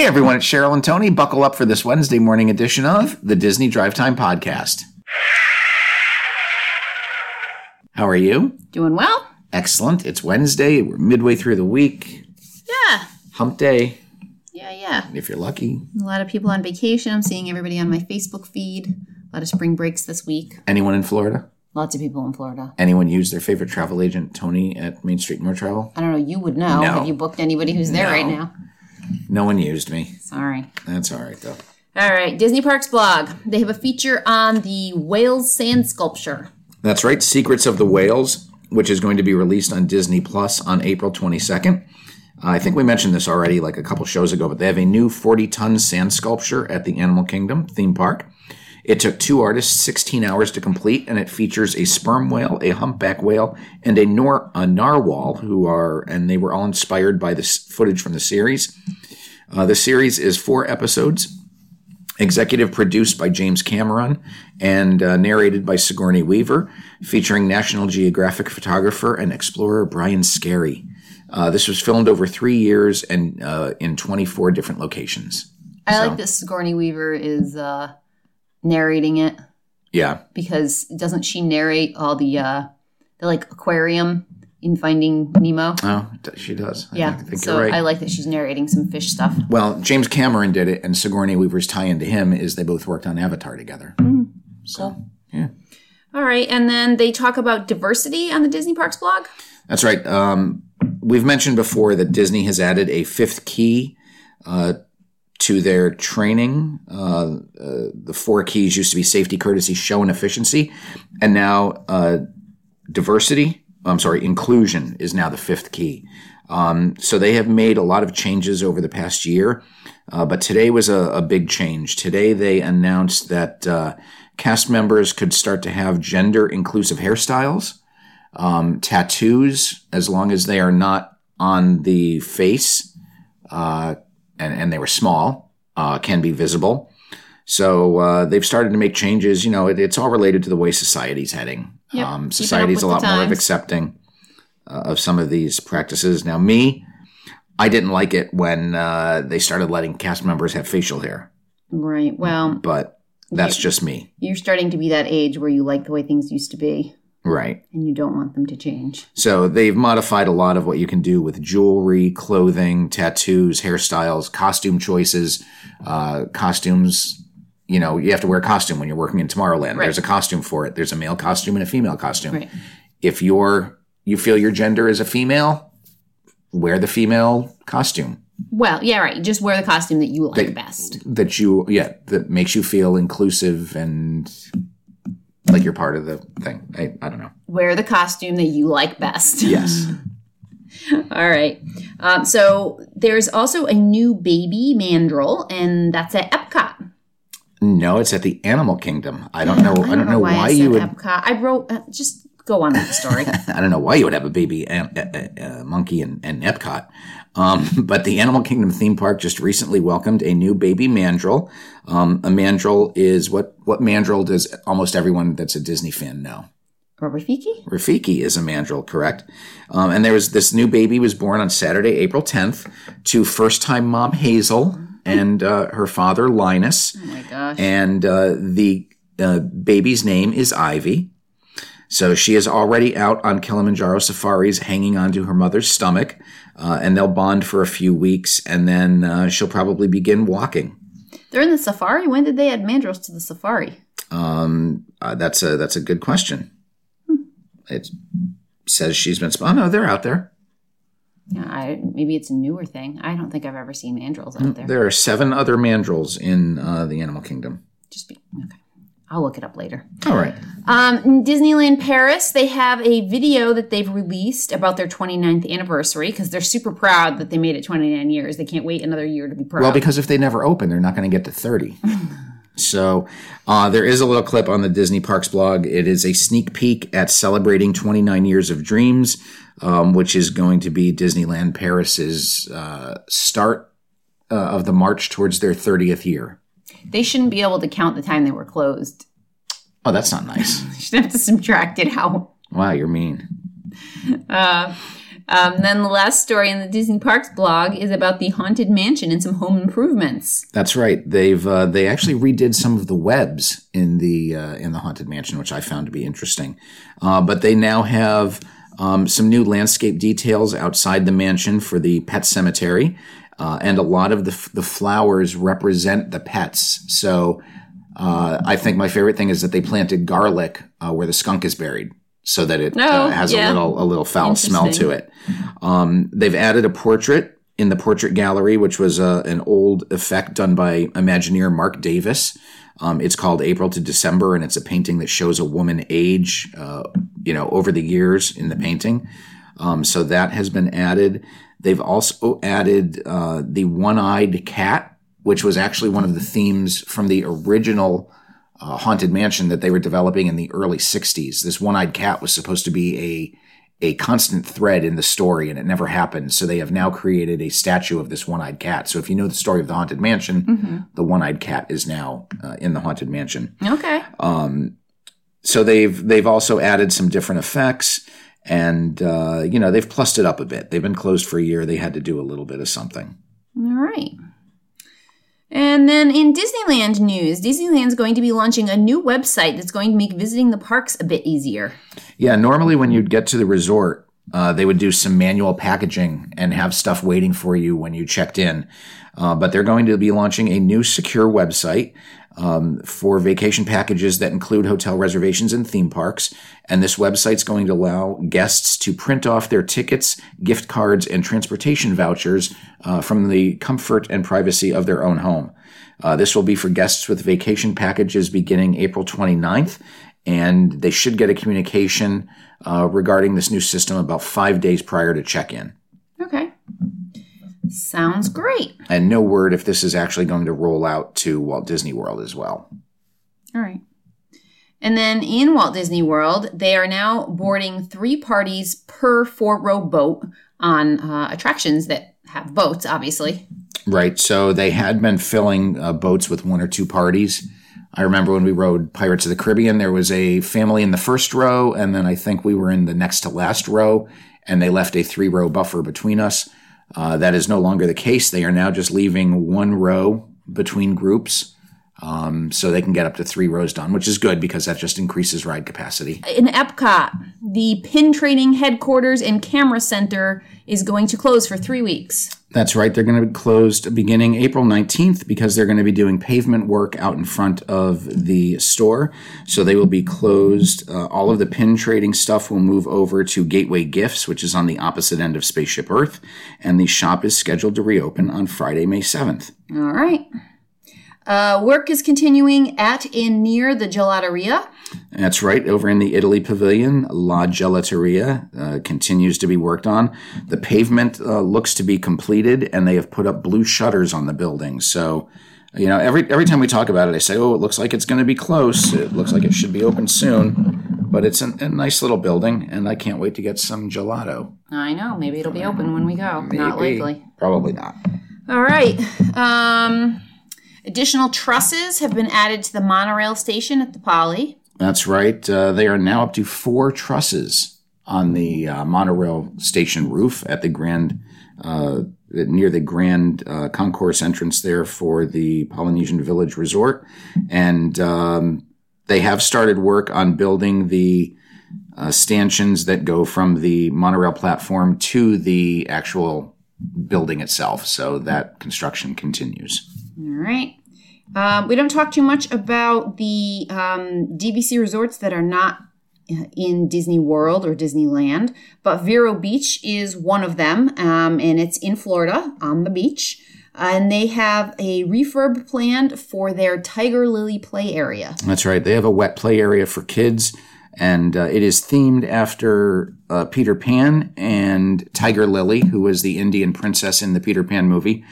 Hey everyone, it's Cheryl and Tony. Buckle up for this Wednesday morning edition of the Disney Drive Time Podcast. How are you? Doing well? Excellent. It's Wednesday. We're midway through the week. Yeah. Hump day, Yeah, yeah. if you're lucky. A lot of people on vacation. I'm seeing everybody on my Facebook feed. A lot of spring breaks this week. Anyone in Florida? Lots of people in Florida. Anyone use their favorite travel agent, Tony, at Main Street More Travel? I don't know, you would know. No. Have you booked anybody who's there No. right now? No one used me. Sorry. That's all right, though. All right, Disney Parks blog. They have a feature on the whales sand sculpture. That's right, Secrets of the Whales, which is going to be released on Disney Plus on April 22nd. I think we mentioned this already like a couple shows ago, but they have a new 40 ton sand sculpture at the Animal Kingdom theme park. It took two artists 16 hours to complete, and it features a sperm whale, a humpback whale, and a, nor- a narwhal, who are, and they were all inspired by this footage from the series. Uh, the series is four episodes, executive produced by James Cameron and uh, narrated by Sigourney Weaver, featuring National Geographic photographer and explorer Brian Skerry. Uh, this was filmed over three years and uh, in 24 different locations. I So- like that Sigourney Weaver is uh, narrating it Yeah, because doesn't she narrate all the uh, the like aquarium in Finding Nemo? oh, she does. I Yeah, think, I think so right. I like that she's narrating some fish stuff. well, James Cameron did it, and Sigourney Weaver's tie-in to him is they both worked on Avatar together. So, Cool. yeah. All right, and then they talk about diversity on the Disney Parks blog. That's right. Um, we've mentioned before that Disney has added a fifth key uh, to their training. Uh, uh, the four keys used to be safety, courtesy, show, and efficiency, and now uh, diversity. I'm sorry, inclusion is now the fifth key. Um, so they have made a lot of changes over the past year, uh, but today was a, a big change. Today they announced that uh, cast members could start to have gender inclusive hairstyles um, tattoos as long as they are not on the face uh, and, and they were small uh, can be visible so uh, they've started to make changes you know it, it's all related to the way society's heading Yep, um, keeping society's a lot more of accepting uh, of some of these practices now me i didn't like it when uh, they started letting cast members have facial hair Right. Well, but that's just me you're starting to be that age where you like the way things used to be right and you don't want them to change. So they've modified a lot of what you can do with jewelry, clothing, tattoos, hairstyles, costume choices, uh, costumes. You know, you have to wear a costume when you're working in Tomorrowland. Right. There's a costume for it. There's a male costume and a female costume. Right. If you're you feel your gender is a female, wear the female costume Well, yeah, right. Just wear the costume that you like That- best. that you yeah that makes you feel inclusive and like you're part of the thing. I, I don't know. Wear the costume that you like best. Yes. All right. Um, so there's also a new baby mandrill, and that's at Epcot. No, it's at the Animal Kingdom. I don't know. I don't, know, why, I you would. Epcot. I wrote. Uh, just go on with the story. I don't know why you would have a baby uh, uh, uh, monkey in, in Epcot. Um, but the Animal Kingdom theme park just recently welcomed a new baby mandrill. Um, a mandrill is what what mandrill does almost everyone that's a Disney fan know. or Rafiki? Rafiki is a mandrill, correct? Um, and there was this new baby was born on Saturday, April 10th, to first time mom Hazel and uh, her father Linus. Oh my gosh. And uh, the uh, baby's name is Ivy. So she is already out on Kilimanjaro safaris, hanging onto her mother's stomach, uh, and they'll bond for a few weeks, and then uh, she'll probably begin walking. They're in the safari. When did they add mandrills to the safari? Um, uh, that's a that's a good question. It says she's been. Sp- oh no, they're out there. Yeah, I, maybe it's a newer thing. I don't think I've ever seen mandrills out there. There are seven other mandrills in uh, the animal kingdom. Just be okay. I'll look it up later. All right. Um, Disneyland Paris, they have a video that they've released about their 29th anniversary because they're super proud that they made it 29 years. They can't wait another year to be proud. Well, because if they never open, they're not going to get to 30. so uh, there is a little clip on the Disney Parks blog. It is a sneak peek at celebrating 29 years of dreams, um, which is going to be Disneyland Paris's uh, start uh, of the march towards their 30th year. they shouldn't be able to count the time they were closed. Oh, that's not nice. They should have to subtract it out. wow, you're mean. Uh, Um, then the last story in the Disney Parks blog is about the haunted mansion and some home improvements. That's right. They've uh, they actually redid some of the webs in the uh, in the haunted mansion, which I found to be interesting. Uh, but they now have um, some new landscape details outside the mansion for the pet cemetery, uh, and a lot of the the flowers represent the pets. So. Uh, I think my favorite thing is that they planted garlic uh, where the skunk is buried so that it Oh, uh, has yeah. a little a little foul smell to it. Um, they've added a portrait in the portrait gallery, which was uh, an old effect done by Imagineer Marc Davis. Um, it's called April to December, and it's a painting that shows a woman age, uh, you know, over the years in the painting. Um, so that has been added. They've also added uh, the one-eyed cat, which was actually one of the themes from the original uh, haunted mansion that they were developing in the early 60s. This one-eyed cat was supposed to be a a constant thread in the story and it never happened. So they have now created a statue of this one-eyed cat. So if you know the story of the haunted mansion, the one-eyed cat is now uh, in the haunted mansion. Okay. Um, So they've they've also added some different effects and uh, you know, they've plussed it up a bit. They've been closed for a year. They had to do a little bit of something. All right. And then in Disneyland news, Disneyland's going to be launching a new website that's going to make visiting the parks a bit easier. Yeah, normally when you'd get to the resort, uh, they would do some manual packaging and have stuff waiting for you when you checked in. Uh, but they're going to be launching a new secure website um, for vacation packages that include hotel reservations and theme parks. And this website's going to allow guests to print off their tickets, gift cards, and transportation vouchers uh, from the comfort and privacy of their own home. Uh, this will be for guests with vacation packages beginning April 29th and they should get a communication uh, regarding this new system about five days prior to check in. Sounds great. And no word if this is actually going to roll out to Walt Disney World as well. All right. And then in Walt Disney World, they are now boarding three parties per four row boat on uh, attractions that have boats, obviously. Right. So they had been filling uh, boats with one or two parties. I remember when we rode Pirates of the Caribbean, there was a family in the first row, and then I think we were in the next to last row, and they left a three row buffer between us. Uh, that is no longer the case. They are now just leaving one row between groups. Um, so they can get up to three rows done, which is good because that just increases ride capacity. In Epcot, the pin trading headquarters and camera center is going to close for three weeks. That's right. They're going to be closed beginning April 19th because they're going to be doing pavement work out in front of the store. So they will be closed. Uh, all of the pin trading stuff will move over to Gateway Gifts, which is on the opposite end of Spaceship Earth. And the shop is scheduled to reopen on Friday, May 7th. All right. Uh, work is continuing at and near the gelateria. That's right. Over in the Italy Pavilion, La Gelateria uh, continues to be worked on. The pavement uh, looks to be completed, and they have put up blue shutters on the building. So, you know, every every time we talk about it, I say, "Oh, it looks like it's going to be close. It looks like it should be open soon." But it's a, a nice little building, and I can't wait to get some gelato. I know. Maybe it'll be open when we go. Not likely. Probably not. All right. Um, additional trusses have been added to the monorail station at the Poly. That's right. Uh, they are now up to four trusses on the uh, monorail station roof at the Grand, uh, near the Grand uh, Concourse entrance there for the Polynesian Village Resort. And um, they have started work on building the uh, stanchions that go from the monorail platform to the actual building itself. So that construction continues. All right. Um, we don't talk too much about the um, DVC resorts that are not uh, in Disney World or Disneyland, but Vero Beach is one of them, um, and it's in Florida on the beach. And they have a refurb planned for their Tiger Lily play area. That's right. They have a wet play area for kids, and uh, it is themed after uh, Peter Pan and Tiger Lily, who was the Indian princess in the Peter Pan movie.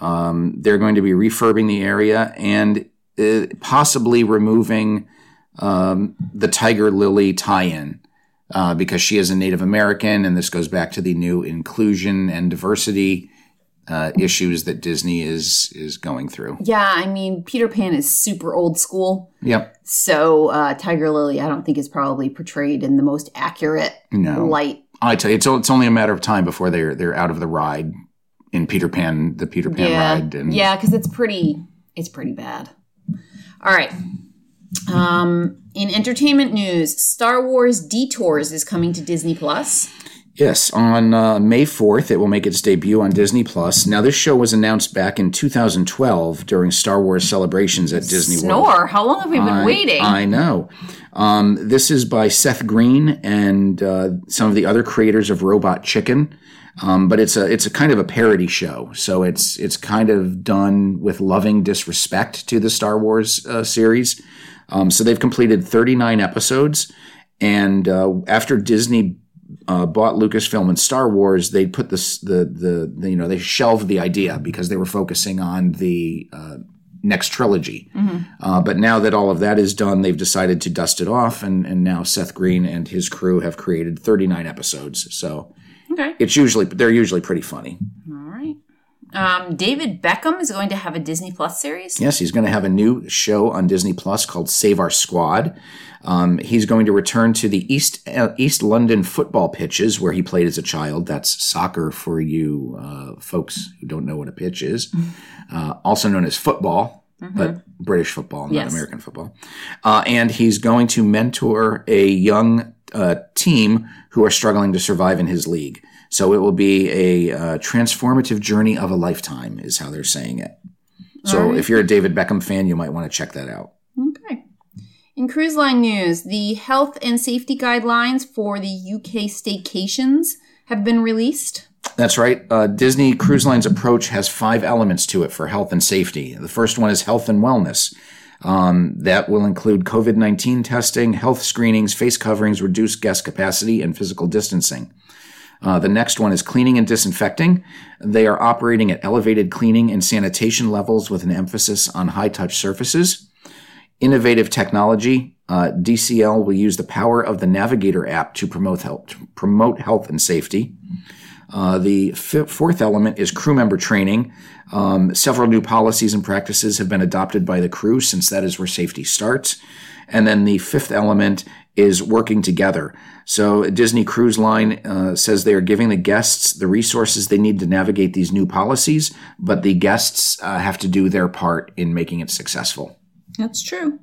Um, they're going to be refurbing the area and uh, possibly removing um, the Tiger Lily tie-in. Uh, because she is a Native American, and this goes back to the new inclusion and diversity uh, issues that Disney is is going through. Yeah, I mean, Peter Pan is super old school. Yep. So uh, Tiger Lily, I don't think is probably portrayed in the most accurate No. light I tell you, it's, it's only a matter of time before they're they're out of the ride in Peter Pan, the Peter Pan yeah, ride. And yeah, because it's pretty, it's pretty bad. All right. Um, in entertainment news, Star Wars Detours is coming to Disney Plus. Yes, on uh, May 4th, it will make its debut on Disney Plus. Now, this show was announced back in 2012 during Star Wars celebrations at Disney World. Snore. How long have we been I- waiting? I know. Um, this is by Seth Green and uh, some of the other creators of Robot Chicken. Um, but it's a it's a kind of a parody show, so it's it's kind of done with loving disrespect to the Star Wars uh, series. Um, so they've completed 39 episodes, and uh, after Disney uh, bought Lucasfilm and Star Wars, they put this the, the the you know they shelved the idea because they were focusing on the uh, next trilogy. Uh, but now that all of that is done, they've decided to dust it off, and and now Seth Green and his crew have created 39 episodes. So okay. it's usually they're usually pretty funny. All right. Um, David Beckham is going to have a Disney Plus series. Yes, he's going to have a new show on Disney Plus called Save Our Squad. Um, he's going to return to the East uh, East London football pitches where he played as a child. That's soccer for you uh, folks who don't know what a pitch is, uh, also known as football, but British football, not Yes. American football. Uh, and he's going to mentor a young uh, team who are struggling to survive in his league. So it will be a uh, transformative journey of a lifetime, is how they're saying it. So if you're a David Beckham fan, you might want to check that out. Okay. In cruise line news, the health and safety guidelines for the UK staycations have been released. That's right. Uh, Disney Cruise Line's approach has five elements to it for health and safety. The first one is health and wellness. Um, that will include COVID 19 testing, health screenings, face coverings, reduced guest capacity, and physical distancing. Uh, the next one is cleaning and disinfecting. They are operating at elevated cleaning and sanitation levels with an emphasis on high touch surfaces. Innovative technology. Uh, DCL will use the power of the Navigator app to promote health, to promote health and safety. Uh, the fi- fourth element is crew member training. Um, several new policies and practices have been adopted by the crew since that is where safety starts. And then the fifth element is working together. So Disney Cruise Line uh, says they are giving the guests the resources they need to navigate these new policies, but the guests uh, have to do their part in making it successful. That's true.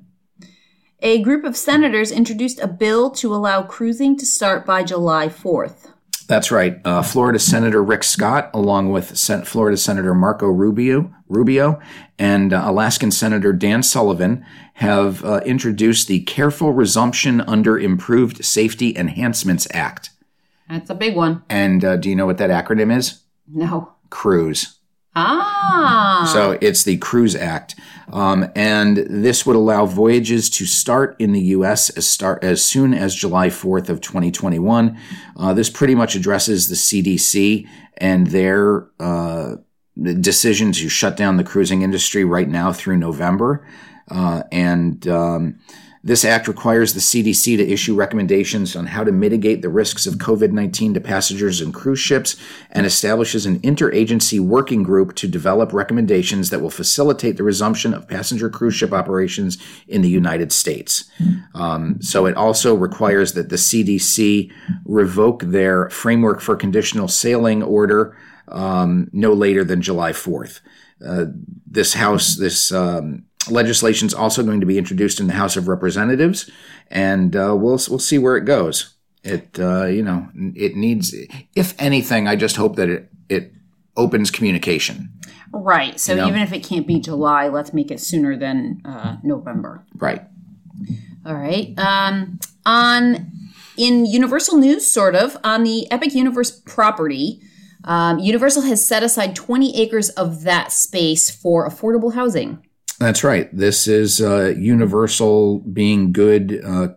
A group of senators introduced a bill to allow cruising to start by July 4th. That's right. Uh, Florida Senator Rick Scott, along with Sen- Florida Senator Marco Rubio, Rubio, and uh, Alaskan Senator Dan Sullivan, have uh, introduced the Careful Resumption Under Improved Safety Enhancements Act. That's a big one. And uh, do you know what that acronym is? No. Cruise. Ah. So it's the Cruise Act, um, and this would allow voyages to start in the U.S. as start as soon as July 4th of 2021. Uh, this pretty much addresses the CDC and their uh, decision to shut down the cruising industry right now through November, uh, and um, this act requires the CDC to issue recommendations on how to mitigate the risks of COVID 19 to passengers and cruise ships and establishes an interagency working group to develop recommendations that will facilitate the resumption of passenger cruise ship operations in the United States. Um, so it also requires that the CDC revoke their framework for conditional sailing order um, no later than July 4th. Uh, this House, this um, legislation is also going to be introduced in the House of Representatives, and uh, we'll we'll see where it goes. It uh, you know it needs, if anything, I just hope that it it opens communication. right. So You know? even if it can't be July, let's make it sooner than uh, November. Right. All right. Um, on in Universal news, sort of on the Epic Universe property, um, Universal has set aside 20 acres of that space for affordable housing. That's right. This is uh, Universal being good, uh,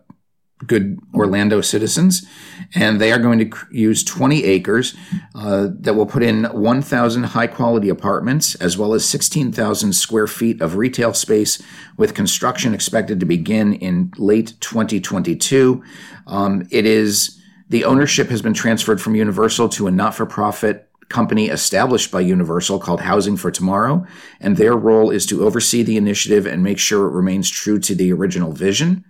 good Orlando citizens, and they are going to use 20 acres uh, that will put in 1,000 high quality apartments as well as 16,000 square feet of retail space, with construction expected to begin in late 2022. Um, it is the ownership has been transferred from Universal to a not for profit company established by Universal called Housing for Tomorrow, and their role is to oversee the initiative and make sure it remains true to the original vision.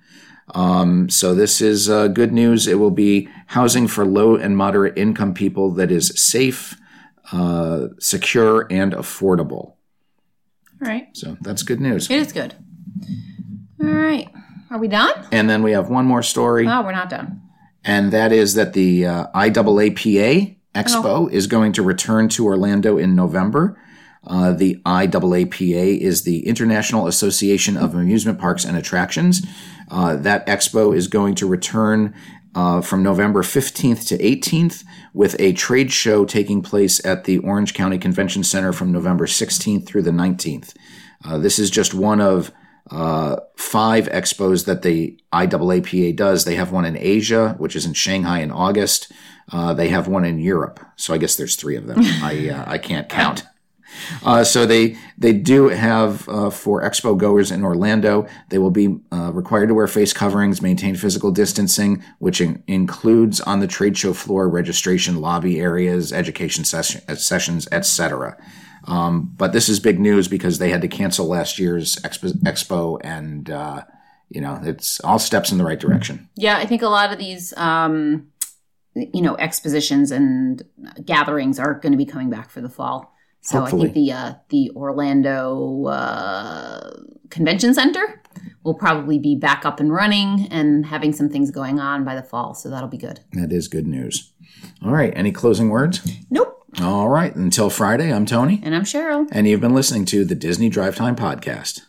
Um, so this is uh, good news. It will be housing for low and moderate income people that is safe, uh, secure, and affordable. All right. So that's good news. It is good. All right. Are we done? And then we have one more story, Oh, we're not done. and that is that the uh, IAAPA Expo is going to return to Orlando in November. Uh, the IAAPA is the International Association of Amusement Parks and Attractions. Uh, that expo is going to return uh, from November 15th to 18th with a trade show taking place at the Orange County Convention Center from November 16th through the 19th. Uh, this is just one of uh, five expos that the IAAPA does. They have one in Asia, which is in Shanghai in August. Uh, they have one in Europe, so I guess there's three of them. I uh, I can't count. Uh, so they they do have uh, for expo goers in Orlando. They will be uh, required to wear face coverings, maintain physical distancing, which in- includes on the trade show floor registration lobby areas, education uh, sessions, etc. Um, but this is big news because they had to cancel last year's expo, expo and uh, you know it's all steps in the right direction. Yeah, I think a lot of these, um, you know, expositions and gatherings are going to be coming back for the fall. So I Hopefully. think the uh, the Orlando uh, Convention Center will probably be back up and running and having some things going on by the fall. So that'll be good. That is good news. All right, any closing words? Nope. All right. Until Friday, I'm Tony. And I'm Cheryl. And you've been listening to the Disney Drive Time Podcast.